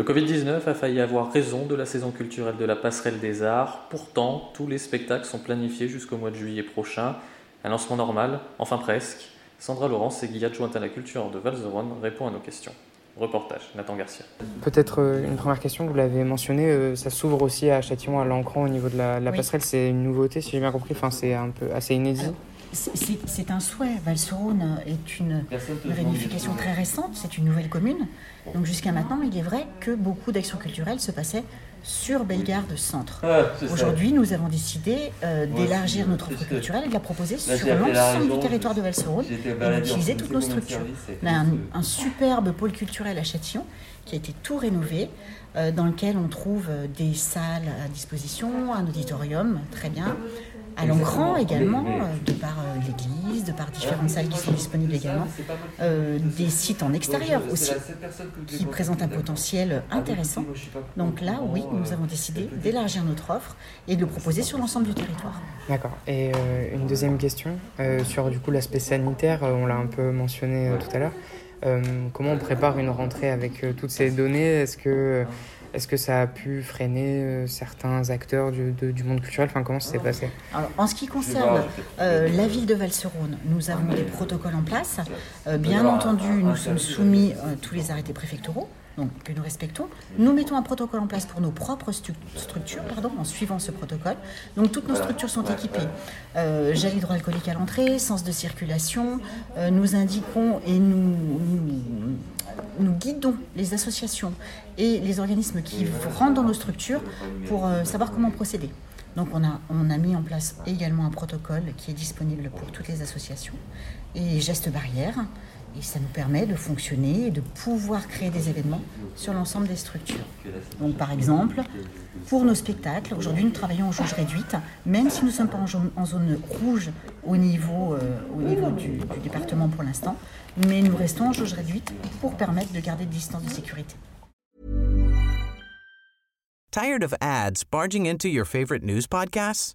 Le Covid-19 a failli avoir raison de la saison culturelle de la Passerelle des Arts. Pourtant, tous les spectacles sont planifiés jusqu'au mois de juillet prochain. Un lancement normal, enfin presque. Sandra Laurence, aiguille adjointe à la culture de Valzeronne, répond à nos questions. Reportage, Nathan Garcia. Peut-être euh, une première question, vous l'avez mentionné, euh, ça s'ouvre aussi à Châtillon, à l'Ancran au niveau de la, la Oui. passerelle. C'est une nouveauté, si j'ai bien compris. Enfin, c'est un peu assez inédit. C'est- un souhait. Valserone est une, réunification très récente, c'est une nouvelle commune. Donc jusqu'à maintenant, il est vrai que beaucoup d'actions culturelles se passaient sur Bellegarde Centre. Aujourd'hui, nous avons décidé euh, d'élargir notre offre culturelle et de la proposer sur l'ensemble du territoire de Valserone et d'utiliser toutes nos structures. On a un, un superbe pôle culturel à Châtillon qui a été tout rénové, euh, dans lequel on trouve euh, des salles à disposition, un auditorium, très bien. À l'Ancran également, euh, de par euh, l'église, de par différentes salles qui sont disponibles également. Euh, des sites en extérieur aussi, qui présentent un potentiel intéressant. Donc là, oui, nous avons décidé d'élargir notre offre et de le proposer sur l'ensemble du territoire. D'accord. Et euh, une deuxième question euh, sur du coup l'aspect sanitaire, euh, on l'a un peu mentionné euh, tout à l'heure. Euh, comment on prépare une rentrée avec euh, toutes ces données? Est-ce que, est que ça a pu freiner euh, certains acteurs du, de- du monde culturel? Enfin, comment ça s'est passé? Alors, en ce qui concerne euh, la ville de Valserone, nous avons des protocoles en place. Euh, bien entendu, nous sommes soumis à tous les arrêtés préfectoraux. Donc, que nous respectons. Nous mettons un protocole en place pour nos propres stu- structures, pardon, en suivant ce protocole. Donc, toutes nos structures sont équipées. Euh, gel hydroalcoolique à l'entrée, sens de circulation. Euh, nous indiquons et nous guidons les associations et les organismes qui rentrent dans nos structures pour euh, savoir comment procéder. Donc on a, on a mis en place également un protocole qui est disponible pour toutes les associations et gestes barrières. Et ça nous permet de fonctionner et de pouvoir créer des événements sur l'ensemble des structures. Donc par exemple, pour nos spectacles, aujourd'hui nous travaillons en jauge réduite, même si nous ne sommes pas en, zone rouge au niveau, euh, du département pour l'instant, mais nous restons en jauge réduite pour permettre de garder des distances de sécurité. Tired of ads barging into your favorite news podcasts?